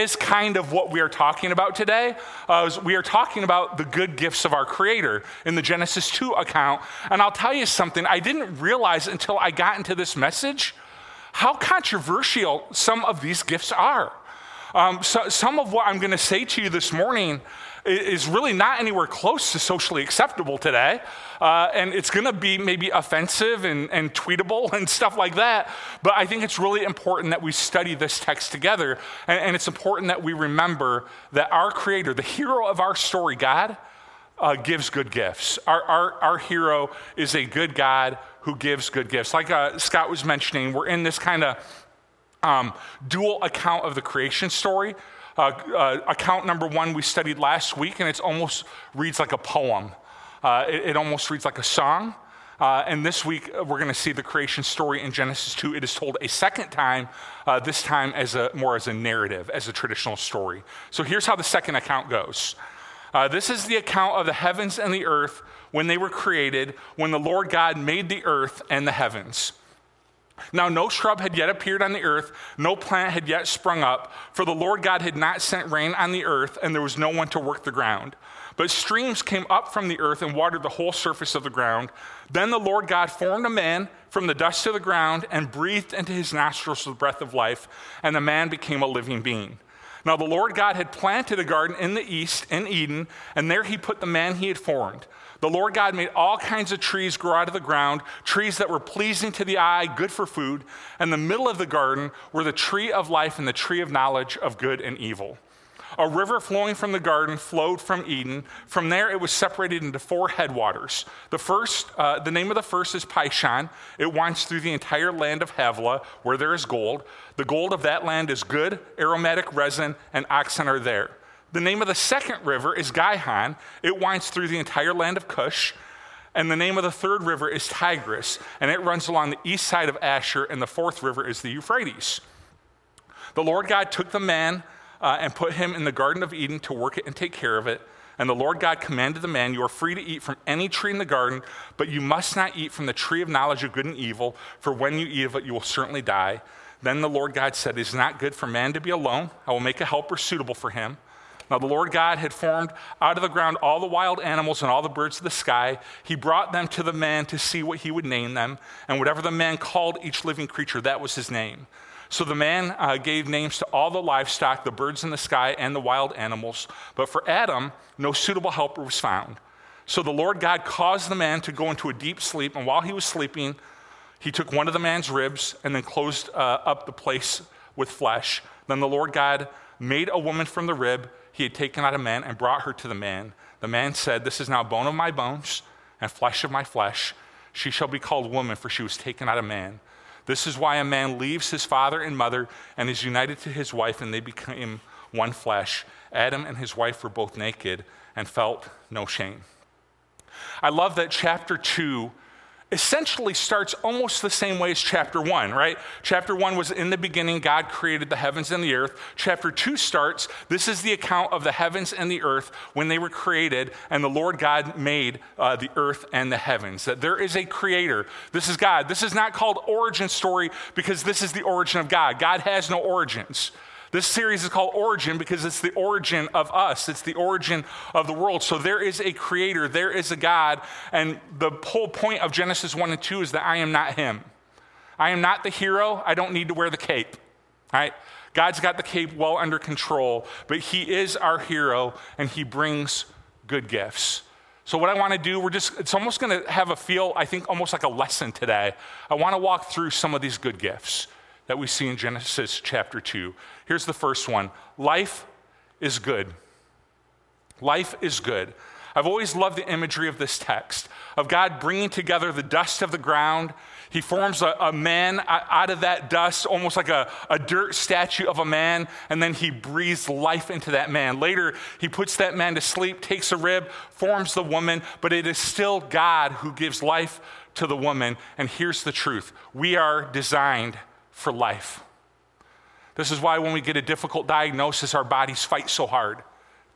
is kind of what we are talking about today. Uh, we are talking about the good gifts of our Creator in the Genesis 2 account. And I'll tell you something, I didn't realize until I got into this message how controversial some of these gifts are. Um, so, some of what I'm going to say to you this morning is really not anywhere close to socially acceptable today. Uh, and it's going to be maybe offensive and, and tweetable and stuff like that. But I think it's really important that we study this text together. And, and it's important that we remember that our Creator, the hero of our story, God, uh, gives good gifts. Our, our, our hero is a good God who gives good gifts. Like uh, Scott was mentioning, we're in this kind of um, dual account of the creation story. Uh, uh, account number one we studied last week, and it almost reads like a poem. Uh, it, it, almost reads like a song. Uh, and this week, uh, we're going to see the creation story in Genesis 2. It is told a second time, this time as a, more as a narrative, as a traditional story. So here's how the second account goes This is the account of the heavens and the earth when they were created, when the Lord God made the earth and the heavens. Now, no shrub had yet appeared on the earth, no plant had yet sprung up, for the Lord God had not sent rain on the earth, and there was no one to work the ground. But streams came up from the earth and watered the whole surface of the ground. Then the Lord God formed a man from the dust of the ground and breathed into his nostrils the breath of life, and the man became a living being. Now the Lord God had planted a garden in the east, in Eden, and there he put the man he had formed. The Lord God made all kinds of trees grow out of the ground, trees that were pleasing to the eye, good for food. And the middle of the garden were the tree of life and the tree of knowledge of good and evil. A river flowing from the garden flowed from Eden. From there, it was separated into four headwaters. The first, uh, the name of the first is Pishon. It winds through the entire land of Havilah, where there is gold. The gold of that land is good, aromatic resin, and oxen are there. The name of the second river is Gihon. It winds through the entire land of Cush. And the name of the third river is Tigris, and it runs along the east side of Ashur, and the fourth river is the Euphrates. The Lord God took the man uh, and put him in the Garden of Eden to work it and take care of it. And the Lord God commanded the man, You are free to eat from any tree in the garden, but you must not eat from the tree of knowledge of good and evil, for when you eat of it, you will certainly die. Then the Lord God said, It is not good for man to be alone. I will make a helper suitable for him. Now, the Lord God had formed out of the ground all the wild animals and all the birds of the sky. He brought them to the man to see what he would name them. And whatever the man called each living creature, that was his name. So the man uh, gave names to all the livestock, the birds in the sky, and the wild animals. But for Adam, no suitable helper was found. So the Lord God caused the man to go into a deep sleep. And while he was sleeping, he took one of the man's ribs and then closed uh, up the place with flesh. Then the Lord God made a woman from the rib he had taken out a man and brought her to the man. The man said, This is now bone of my bones and flesh of my flesh. She shall be called woman, for she was taken out of man. This is why a man leaves his father and mother and is united to his wife, and they became one flesh. Adam and his wife were both naked and felt no shame. I love that chapter 2 essentially starts almost the same way as chapter one, right? Chapter one was in the beginning, God created the heavens and the earth. Chapter two starts, this is the account of the heavens and the earth when they were created, and the Lord God made uh, the earth and the heavens. That there is a creator. This is God. This is not called origin story because this is the origin of God. God has no origins. This series is called Origin because it's the origin of us, it's the origin of the world. So there is a creator, there is a God, and the whole point of Genesis 1 and 2 is that I am not him. I am not the hero, I don't need to wear the cape. Right? God's got the cape well under control, but he is our hero and he brings good gifts. So, what I want to do, we're just, it's almost going to have a feel, I think, almost like a lesson today. I want to walk through some of these good gifts that we see in Genesis chapter 2. Here's the first one life is good. Life is good. I've always loved the imagery of this text of God bringing together the dust of the ground. He forms a, a, man out of that dust, almost like a, a dirt statue of a man, and then he breathes life into that man. Later, he puts that man to sleep, takes a rib, forms the woman, but it is still God who gives life to the woman. And here's the truth we are designed for life. This is why when we get a difficult diagnosis, our bodies fight so hard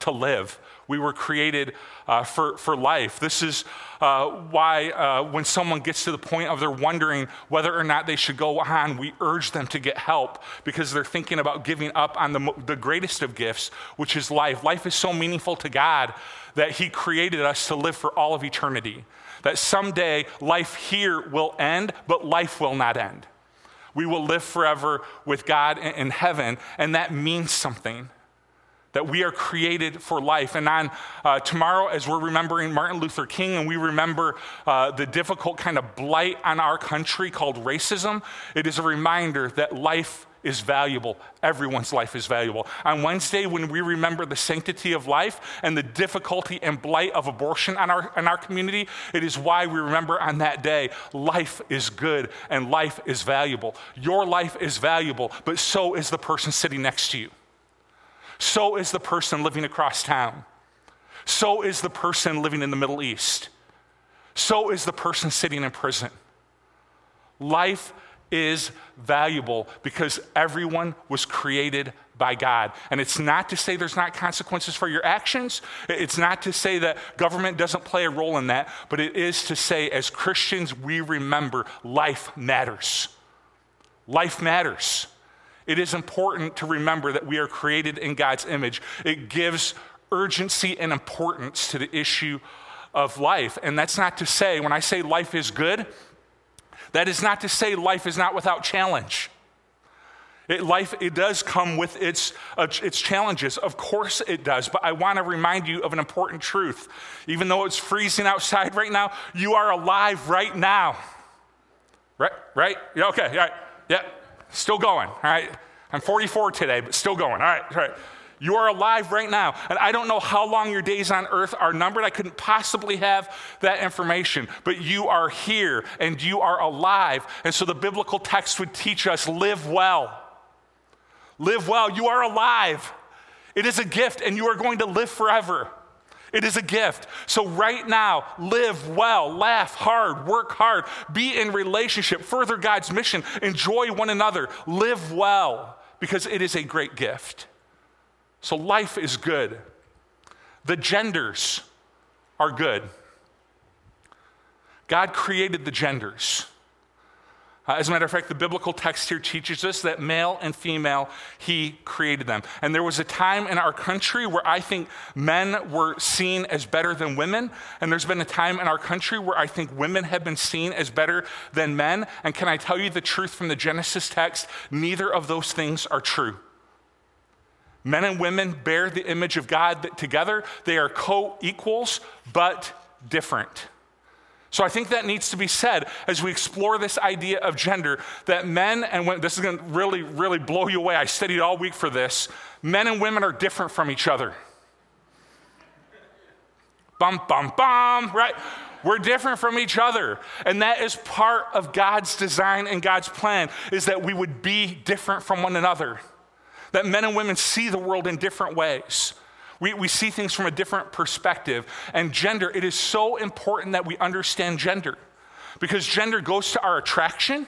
to live. We were created uh, for, for life. This is uh, why, uh, when someone gets to the point of they're wondering whether or not they should go on, we urge them to get help because they're thinking about giving up on the, the greatest of gifts, which is life. Life is so meaningful to God that He created us to live for all of eternity. That someday life here will end, but life will not end. We will live forever with God in heaven, and that means something that we are created for life. And on uh, tomorrow, as we're remembering Martin Luther King and we remember uh, the difficult kind of blight on our country called racism, it is a reminder that life is valuable. Everyone's life is valuable. On Wednesday, when we remember the sanctity of life and the difficulty and blight of abortion in our, in our community, it is why we remember on that day life is good and life is valuable. Your life is valuable, but so is the person sitting next to you. So is the person living across town. So is the person living in the Middle East. So is the person sitting in prison. Life is valuable because everyone was created by God. And it's not to say there's not consequences for your actions. It's not to say that government doesn't play a role in that, but it is to say, as Christians, we remember life matters. Life matters. It is important to remember that we are created in God's image. It gives urgency and importance to the issue of life. And that's not to say, when I say life is good, that is not to say life is not without challenge. It, life, it does come with its, uh, its challenges. Of course it does. But I want to remind you of an important truth. Even though it's freezing outside right now, you are alive right now. Right? Right? Yeah, okay. Yeah. Yeah. Still going, all right? I'm 44 today, but still going, all right, all right. You are alive right now. And I don't know how long your days on earth are numbered. I couldn't possibly have that information. But you are here and you are alive. And so the biblical text would teach us live well. Live well. You are alive. It is a gift, and you are going to live forever. It is a gift. So, right now, live well, laugh hard, work hard, be in relationship, further God's mission, enjoy one another, live well, because it is a great gift. So, life is good. The genders are good. God created the genders. Uh, as a matter of fact, the biblical text here teaches us that male and female, he created them. And there was a time in our country where I think men were seen as better than women. And there's been a time in our country where I think women have been seen as better than men. And can I tell you the truth from the Genesis text? Neither of those things are true. Men and women bear the image of God together. They are co equals, but different. So I think that needs to be said as we explore this idea of gender that men and women, this is going to really, really blow you away. I studied all week for this. Men and women are different from each other. Bum, bum, bum, right? We're different from each other. And that is part of God's design and God's plan is that we would be different from one another. That men and women see the world in different ways. We, we see things from a different perspective. And gender, it is so important that we understand gender because gender goes to our attraction.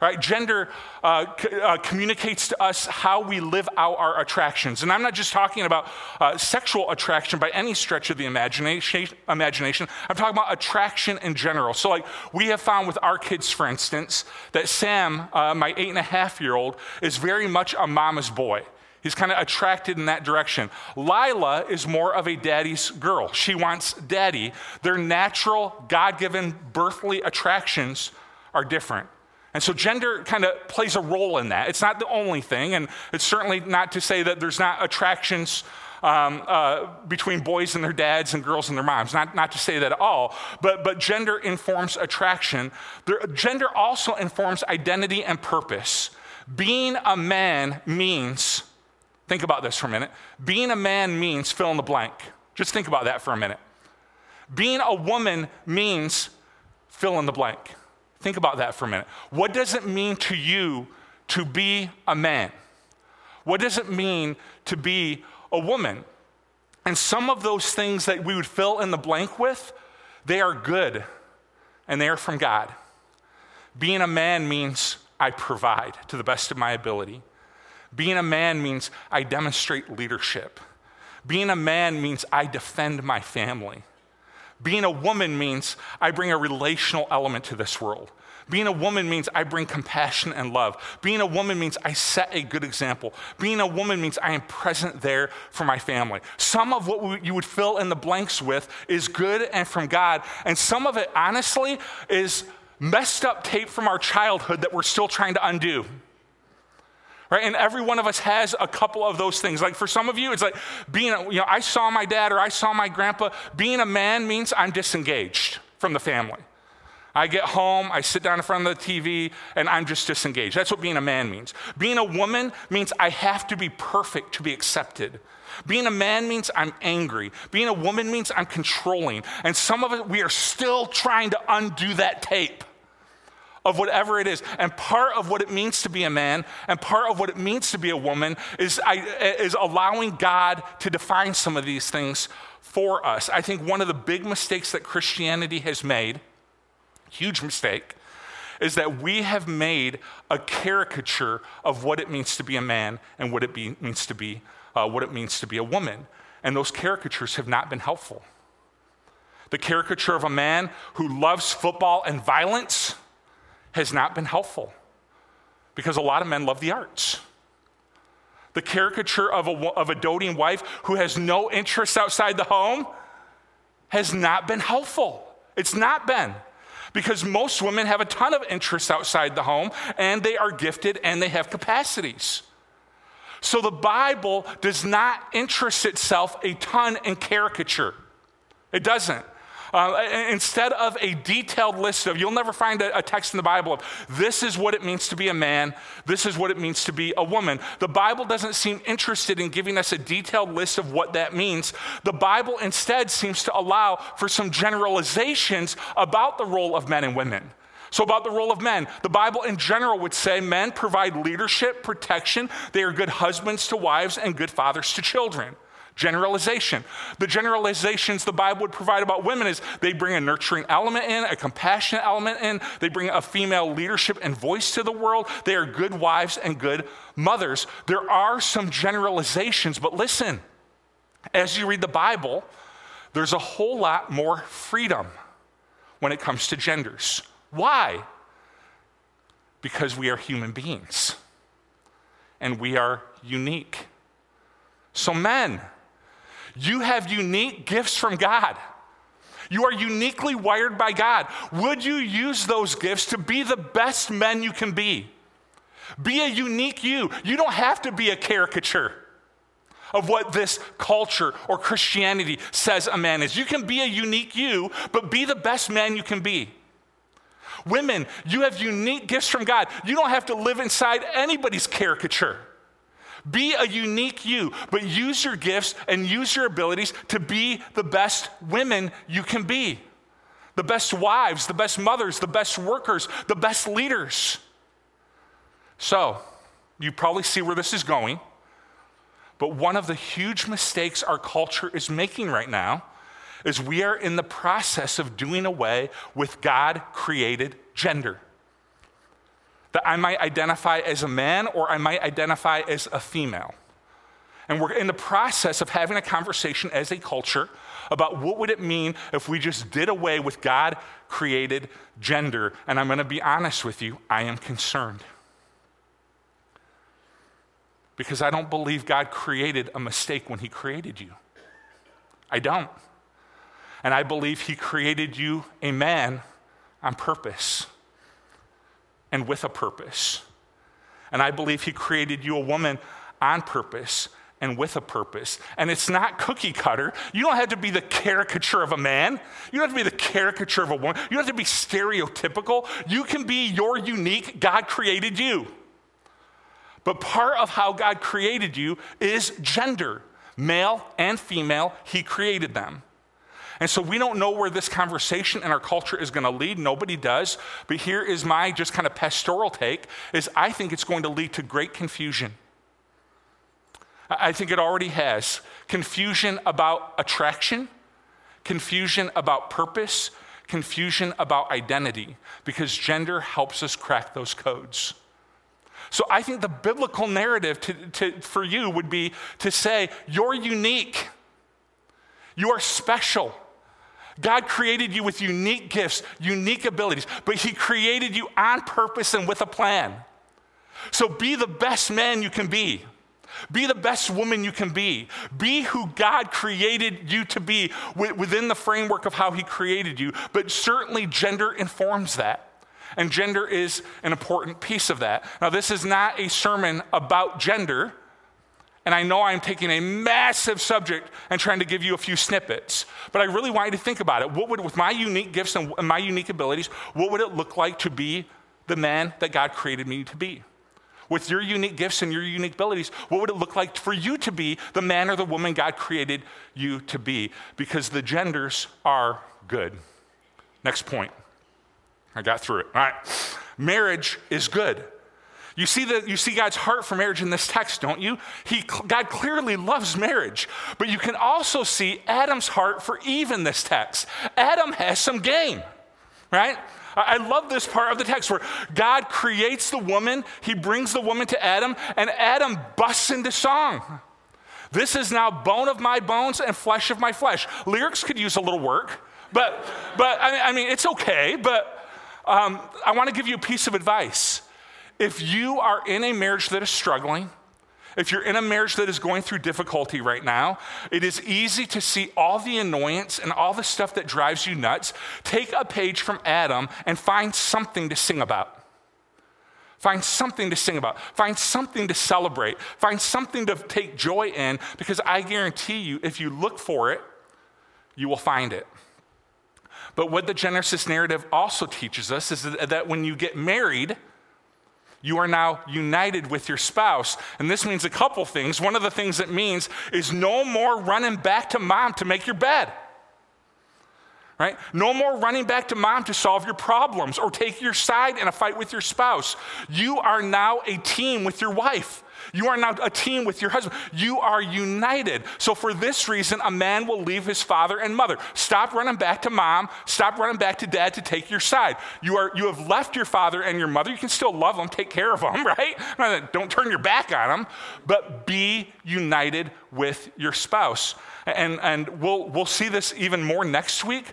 Right? Gender uh, c- uh, communicates to us how we live out our attractions. And I'm not just talking about uh, sexual attraction by any stretch of the imagination, imagination. I'm talking about attraction in general. So, like, we have found with our kids, for instance, that Sam, uh, my eight and a half year old, is very much a mama's boy. He's kind of attracted in that direction. Lila is more of a daddy's girl. She wants daddy. Their natural, God given, birthly attractions are different. And so gender kind of plays a role in that. It's not the only thing, and it's certainly not to say that there's not attractions um, uh, between boys and their dads and girls and their moms. Not, not to say that at all, but, but gender informs attraction. There, gender also informs identity and purpose. Being a man means Think about this for a minute. Being a man means fill in the blank. Just think about that for a minute. Being a woman means fill in the blank. Think about that for a minute. What does it mean to you to be a man? What does it mean to be a woman? And some of those things that we would fill in the blank with, they are good and they are from God. Being a man means I provide to the best of my ability. Being a man means I demonstrate leadership. Being a man means I defend my family. Being a woman means I bring a relational element to this world. Being a woman means I bring compassion and love. Being a woman means I set a good example. Being a woman means I am present there for my family. Some of what you would fill in the blanks with is good and from God, and some of it, honestly, is messed up tape from our childhood that we're still trying to undo. Right? And every one of us has a couple of those things. Like for some of you, it's like being, you know, I saw my dad or I saw my grandpa. Being a man means I'm disengaged from the family. I get home, I sit down in front of the TV, and I'm just disengaged. That's what being a man means. Being a woman means I have to be perfect to be accepted. Being a man means I'm angry. Being a woman means I'm controlling. And some of it, we are still trying to undo that tape of whatever it is. And part of what it means to be a man and part of what it means to be a woman is, is allowing God to define some of these things for us. I think one of the big mistakes that Christianity has made huge mistake, is that we have made a caricature of what it means to be a man and what it be, means to be uh, what it means to be a woman. And those caricatures have not been helpful. The caricature of a man who loves football and violence has not been helpful because a lot of men love the arts. The caricature of a, of a doting wife who has no interests outside the home has not been helpful. It's not been because most women have a ton of interests outside the home and they are gifted and they have capacities. So the Bible does not interest itself a ton in caricature. It doesn't. Uh, instead of a detailed list of, you'll never find a, a, text in the Bible of this is what it means to be a man, this is what it means to be a woman. The Bible doesn't seem interested in giving us a detailed list of what that means. The Bible instead seems to allow for some generalizations about the role of men and women. So, about the role of men, the Bible in general would say men provide leadership, protection, they are good husbands to wives and good fathers to children. Generalization. The generalizations the Bible would provide about women is they bring a nurturing element in, a compassionate element in, they bring a female leadership and voice to the world. They are good wives and good mothers. There are some generalizations, but listen, as you read the Bible, there's a whole lot more freedom when it comes to genders. Why? Because we are human beings and we are unique. So, men, you have unique gifts from God. You are uniquely wired by God. Would you use those gifts to be the best men you can be? Be a unique you. You don't have to be a caricature of what this culture or Christianity says a man is. You can be a unique you, but be the best man you can be. Women, you have unique gifts from God. You don't have to live inside anybody's caricature. Be a unique you, but use your gifts and use your abilities to be the best women you can be. The best wives, the best mothers, the best workers, the best leaders. So, you probably see where this is going. But one of the huge mistakes our culture is making right now is we are in the process of doing away with God created gender that I might identify as a man or I might identify as a female. And we're in the process of having a conversation as a culture about what would it mean if we just did away with God created gender. And I'm going to be honest with you, I am concerned. Because I don't believe God created a mistake when he created you. I don't. And I believe he created you a man on purpose and with a purpose. And I believe He created you a woman on purpose and with a purpose. And it's not cookie cutter. You don't have to be the caricature of a man. You don't have to be the caricature of a woman. You don't have to be stereotypical. You can be your unique, God created you. But part of how God created you is gender male and female, He created them. And so we don't know where this conversation in our culture is going to lead. Nobody does. But here is my just kind of pastoral take is I think it's going to lead to great confusion. I think it already has. Confusion about attraction, confusion about purpose, confusion about identity, because gender helps us crack those codes. So I think the biblical narrative to, to, for you would be to say, you're unique. You are special. God created you with unique gifts, unique abilities, but He created you on purpose and with a plan. So be the best man you can be. Be the best woman you can be. Be who God created you to be within the framework of how He created you. But certainly, gender informs that. And gender is an important piece of that. Now, this is not a sermon about gender. And I know I'm taking a massive subject and trying to give you a few snippets, but I really want you to think about it. What would, with my unique gifts and my unique abilities, what would it look like to be the man that God created me to be? With your unique gifts and your unique abilities, what would it look like for you to be the man or the woman God created you to be? Because the genders are good. Next point. I got through it. All right. Marriage is good. You see, the, you see God's heart for marriage in this text, don't you? He, God clearly loves marriage. But you can also see Adam's heart for Eve in this text. Adam has some game, right? I love this part of the text where God creates the woman, he brings the woman to Adam, and Adam busts into song. This is now bone of my bones and flesh of my flesh. Lyrics could use a little work, but, but I mean, it's okay, but um, I want to give you a piece of advice. If you are in a marriage that is struggling, if you're in a marriage that is going through difficulty right now, it is easy to see all the annoyance and all the stuff that drives you nuts. Take a page from Adam and find something to sing about. Find something to sing about. Find something to celebrate. Find something to take joy in because I guarantee you, if you look for it, you will find it. But what the Genesis narrative also teaches us is that when you get married, you are now united with your spouse. And this means a couple things. One of the things it means is no more running back to mom to make your bed. Right? No more running back to mom to solve your problems or take your side in a fight with your spouse. You are now a team with your wife. You are now a team with your husband. You are united. So, for this reason, a man will leave his father and mother. Stop running back to mom. Stop running back to dad to take your side. You, are, you have left your father and your mother. You can still love them, take care of them, right? Don't turn your back on them, but be united with your spouse. And, and we'll, we'll see this even more next week.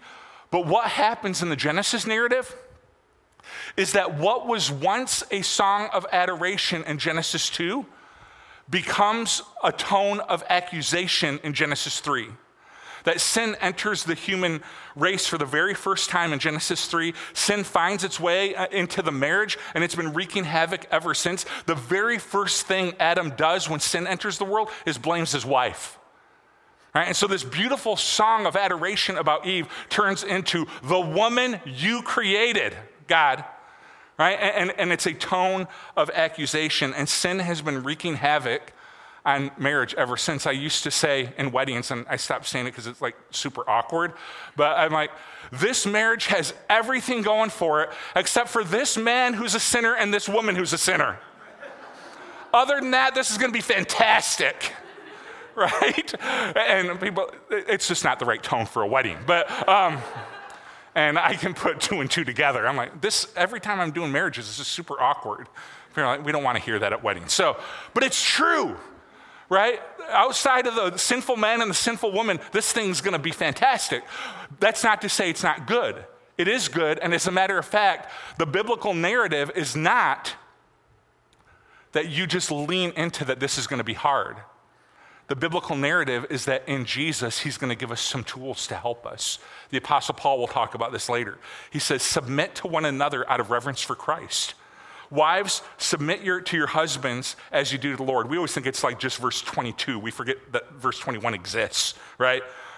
But what happens in the Genesis narrative? is that what was once a song of adoration in Genesis 2 becomes a tone of accusation in Genesis 3. That sin enters the human race for the very first time in Genesis 3. Sin finds its way uh, into the marriage, and it's been wreaking havoc ever since. The very first thing Adam does when sin enters the world is blames his wife. Right? And so, this beautiful song of adoration about Eve turns into the woman you created, God right? And, and it's a tone of accusation. And sin has been wreaking havoc on marriage ever since. I used to say in weddings, and I stopped saying it because it's like super awkward, but I'm like, this marriage has everything going for it except for this man who's a sinner and this woman who's a sinner. Other than that, this is going to be fantastic. Right? And people, it's just not the right tone for a wedding. But, um, and I can put two and two together. I'm like, this, every time I'm doing marriages, this is super awkward. Like, we don't want to hear that at weddings. So, but it's true, right? Outside of the sinful man and the sinful woman, this thing's going to be fantastic. That's not to say it's not good. It is good. And as a matter of fact, the biblical narrative is not that you just lean into that this is going to be hard. The biblical narrative is that in Jesus, he's going to give us some tools to help us. The Apostle Paul will talk about this later. He says, Submit to one another out of reverence for Christ. Wives, submit your, to your husbands as you do to the Lord. We always think it's like just verse 22. We forget that verse 21 exists, right?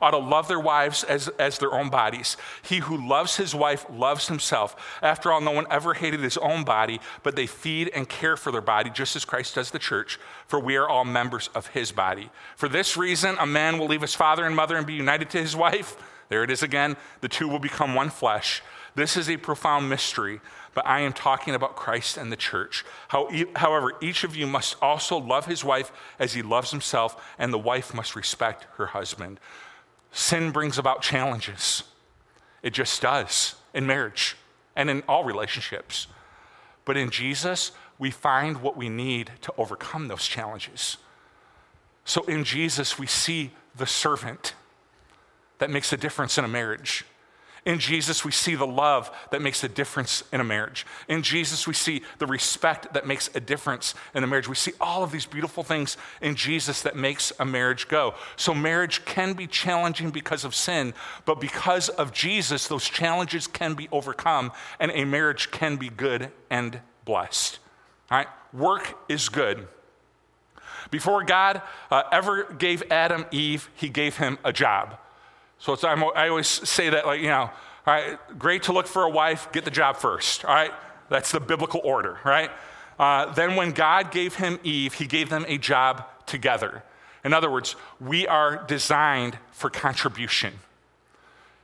ought to love their wives as, as their own bodies. He who loves his wife loves himself. After all, no one ever hated his own body, but they feed and care for their body, just as Christ does the church, for we are all members of his body. For this reason, a man will leave his father and mother and be united to his wife. There it is again. The two will become one flesh. This is a profound mystery, but I am talking about Christ and the church. How, however, each of you must also love his wife as he loves himself, and the wife must respect her husband. Sin brings about challenges. It just does in marriage and in all relationships. But in Jesus, we find what we need to overcome those challenges. So in Jesus, we see the servant that makes a difference in a marriage. In Jesus, we see the love that makes a difference in a marriage. In Jesus, we see the respect that makes a difference in a marriage. We see all of these beautiful things in Jesus that makes a marriage go. So, marriage can be challenging because of sin, but because of Jesus, those challenges can be overcome, and a marriage can be good and blessed. All right? Work is good. Before God uh, ever gave Adam Eve, he gave him a job. So i always say that, like, you know, all right, great to look for a wife, get the job first, all right? That's the biblical order, right? Uh, then when God gave him Eve, he gave them a job together. In other words, we are designed for contribution.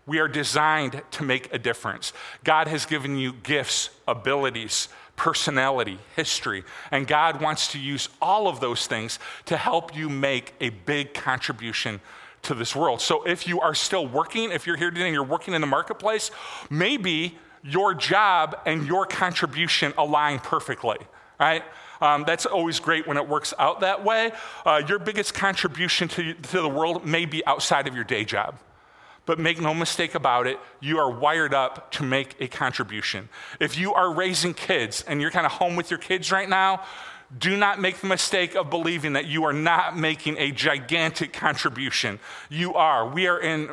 We are designed to make a difference. God has given you gifts, abilities, personality, history, and God wants to use all of those things to help you make a big contribution to this world. So if you are still working, if you're here today and you're working in the marketplace, maybe your job and your contribution align perfectly, right? Um, that's always great when it works out that way. Uh, your biggest contribution to, to the world may be outside of your day job. But make no mistake about it, you are wired up to make a contribution. If you are raising kids and you're kind of home with your kids right now, do not make the mistake of believing that you are not making a gigantic contribution. You are. We are in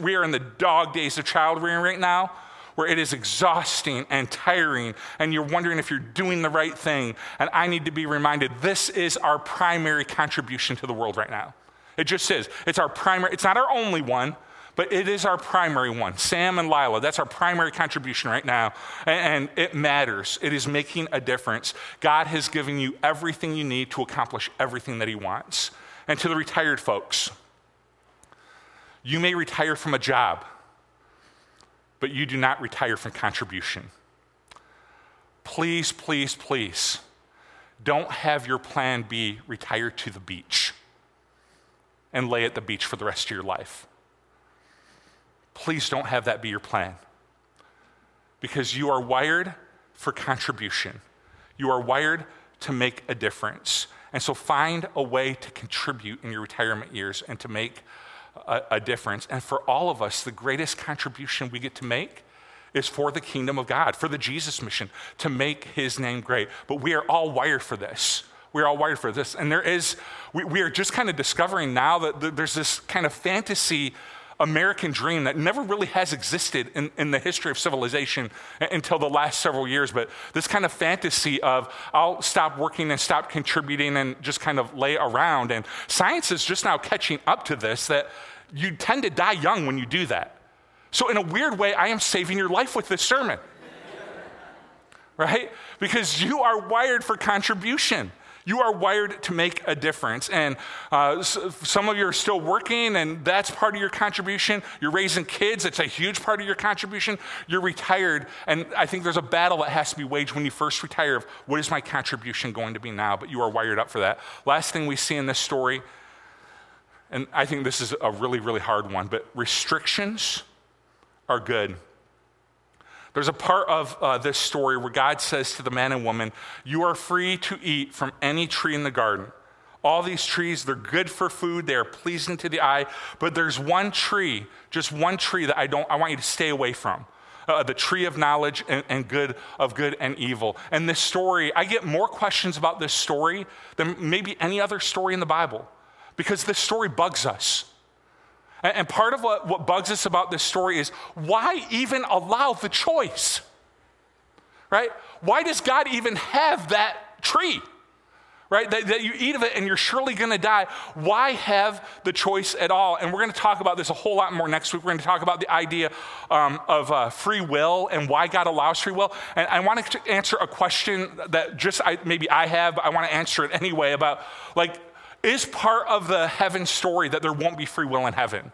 we are in the dog days of child rearing right now, where it is exhausting and tiring, and you're wondering if you're doing the right thing. And I need to be reminded this is our primary contribution to the world right now. It just is. It's our primary, it's not our only one, but it is our primary one. Sam and Lila, that's our primary contribution right now. And, it matters. It is making a difference. God has given you everything you need to accomplish everything that He wants. And to the retired folks, you may retire from a job, but you do not retire from contribution. Please, please, please, don't have your plan B retire to the beach and lay at the beach for the rest of your life. Please don't have that be your plan. Because you are wired for contribution, you are wired to make a difference. And so find a way to contribute in your retirement years and to make a, a, difference. And for all of us, the greatest contribution we get to make is for the kingdom of God, for the Jesus mission, to make his name great. But we are all wired for this. We're all wired for this. And there is, we, we are just kind of discovering now that there's this kind of fantasy American dream that never really has existed in, in the history of civilization until the last several years. But this kind of fantasy of I'll stop working and stop contributing and just kind of lay around. And science is just now catching up to this that you tend to die young when you do that. So, in a weird way, I am saving your life with this sermon. right? Because you are wired for contribution. You are wired to make a difference. And uh, some of you are still working, and that's part of your contribution. You're raising kids, it's a huge part of your contribution. You're retired, and I think there's a battle that has to be waged when you first retire of what is my contribution going to be now? But you are wired up for that. Last thing we see in this story, and I think this is a really, really hard one, but restrictions are good. There's a part of uh, this story where God says to the man and woman, You are free to eat from any tree in the garden. All these trees, they're good for food, they are pleasing to the eye, but there's one tree, just one tree that I don't I want you to stay away from. Uh, the tree of knowledge and, and, good of good and evil. And this story, I get more questions about this story than maybe any other story in the Bible because this story bugs us. And part of what, what bugs us about this story is why even allow the choice? Right? Why does God even have that tree? right? That, that, you eat of it and you're surely going to die. Why have the choice at all? And we're going to talk about this a whole lot more next week. We're going to talk about the idea um, of uh, free will and why God allows free will. And I want to answer a question that just I, maybe I have, but I want to answer it anyway about like, is part of the heaven story that there won't be free will in heaven?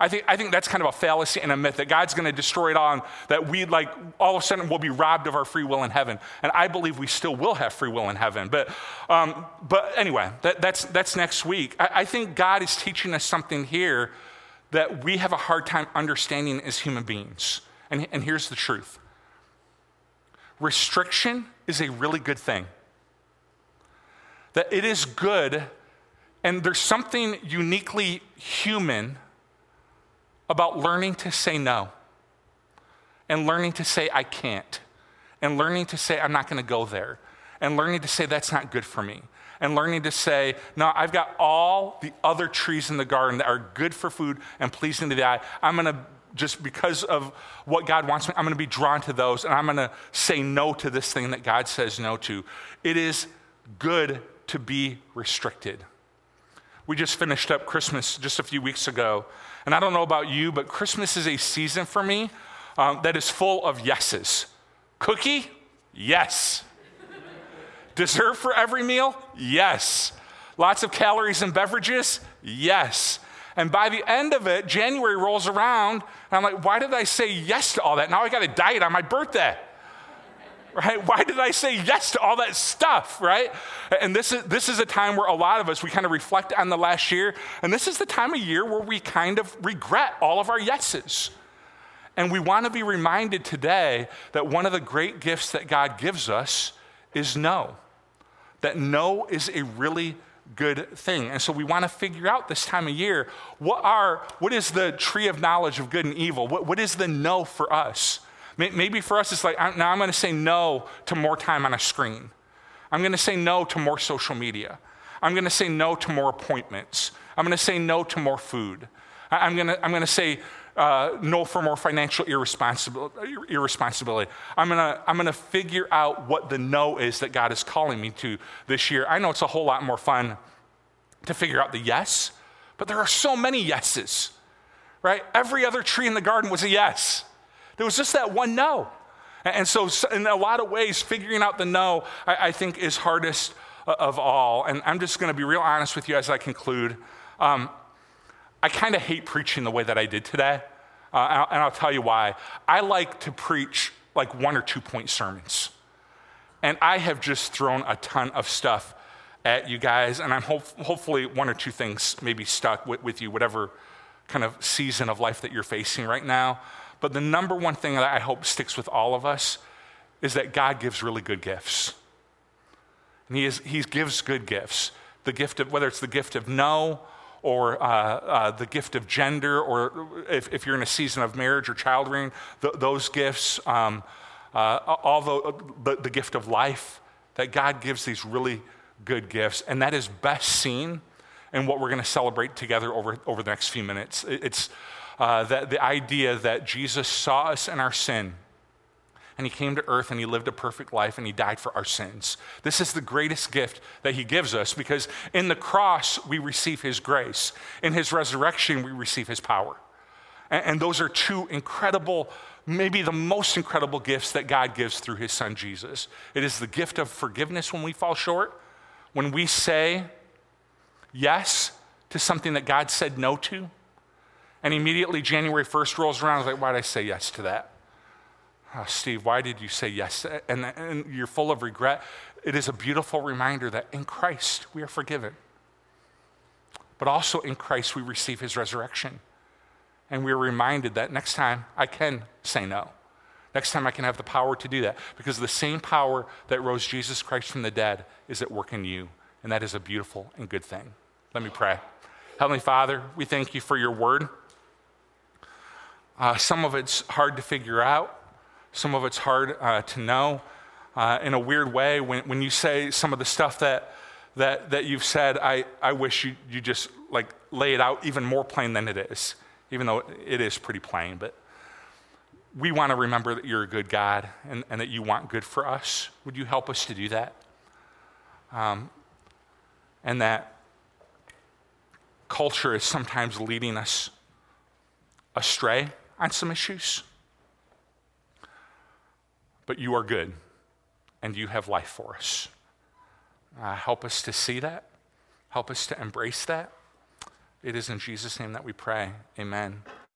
I think, I think that's kind of a fallacy and a myth that God's going to destroy it all and that we, like, all of a sudden will be robbed of our free will in heaven. And I believe we still will have free will in heaven. But, um, but anyway, that, that's, that's next week. I, I think God is teaching us something here that we have a hard time understanding as human beings. And, and here's the truth restriction is a really good thing. That it is good, and there's something uniquely human about learning to say no and learning to say I can't and learning to say I'm not going to go there and learning to say that's not good for me and learning to say, no, I've got all the other trees in the garden that are good for food and pleasing to the eye. I'm going to just because of what God wants me, I'm going to be drawn to those and I'm going to say no to this thing that God says no to. It is good to be restricted. We just finished up Christmas just a few weeks ago, and I don't know about you, but Christmas is a season for me um, that is full of yeses. Cookie? Yes. Dessert for every meal? Yes. Lots of calories and beverages? Yes. And by the end of it, January rolls around, and I'm like, why did I say yes to all that? Now I got to diet on my birthday right? Why did I say yes to all that stuff, right? And this is, this is a time where a lot of us, we kind of reflect on the last year, and this is the time of year where we kind of regret all of our yeses. And we want to be reminded today that one of the great gifts that God gives us is no. That no is a really good thing. And so we want to figure out this time of year what are what is the tree of knowledge of good and evil? What, what is the no for us? Maybe for us, it's like, now I'm going to say no to more time on a screen. I'm going to say no to more social media. I'm going to say no to more appointments. I'm going to say no to more food. I'm going to, I'm going to say uh, no for more financial irresponsibility. irresponsibility. I'm going to, I'm going to figure out what the no is that God is calling me to this year. I know it's a whole lot more fun to figure out the yes, but there are so many yeses, right? Every other tree in the garden was a yes. There was just that one no. And so, in a lot of ways, figuring out the no, I, I think, is hardest uh, of all. And I'm just going to be real honest with you as I conclude. Um, I kind of hate preaching the way that I did today. Uh, and I'll tell you why. I like to preach like one or two point sermons. And I have just thrown a ton of stuff at you guys. And I'm hope, hopefully one or two things maybe stuck with, with you, whatever kind of season of life that you're facing right now. But the number one thing that I hope sticks with all of us is that God gives really good gifts. And He, is, he gives good gifts. The gift of, whether it's the gift of no, or uh, uh, the gift of gender, or if, if, you're in a season of marriage or child rearing, th- those gifts, um, uh, all the, the, the gift of life, that God gives these really good gifts. And that is best seen in what we're going to celebrate together over, over the next few minutes. It's uh, that the idea that Jesus saw us in our sin and he came to earth and he lived a perfect life and he died for our sins. This is the greatest gift that he gives us because in the cross we receive his grace, in his resurrection we receive his power. And, and those are two incredible, maybe the most incredible gifts that God gives through his son Jesus. It is the gift of forgiveness when we fall short, when we say yes to something that God said no to. And immediately January 1st rolls around. I was like, why did I say yes to that? Oh, Steve, why did you say yes? And, and you're full of regret. It is a beautiful reminder that in Christ we are forgiven. But also in Christ we receive his resurrection. And we're reminded that next time I can say no. Next time I can have the power to do that. Because the same power that rose Jesus Christ from the dead is at work in you. And that is a beautiful and good thing. Let me pray. Heavenly Father, we thank you for your word. Uh, some of it's hard to figure out, some of it's hard uh, to know. Uh, in a weird way, when, when you say some of the stuff that, that, that you've said, I, I wish you, you just like lay it out even more plain than it is, even though it is pretty plain. But we want to remember that you're a good God and, and that you want good for us. Would you help us to do that? Um, and that culture is sometimes leading us astray on some issues. But you are good, and you have life for us. Uh, help us to see that. Help us to embrace that. It is in Jesus' name that we pray. Amen.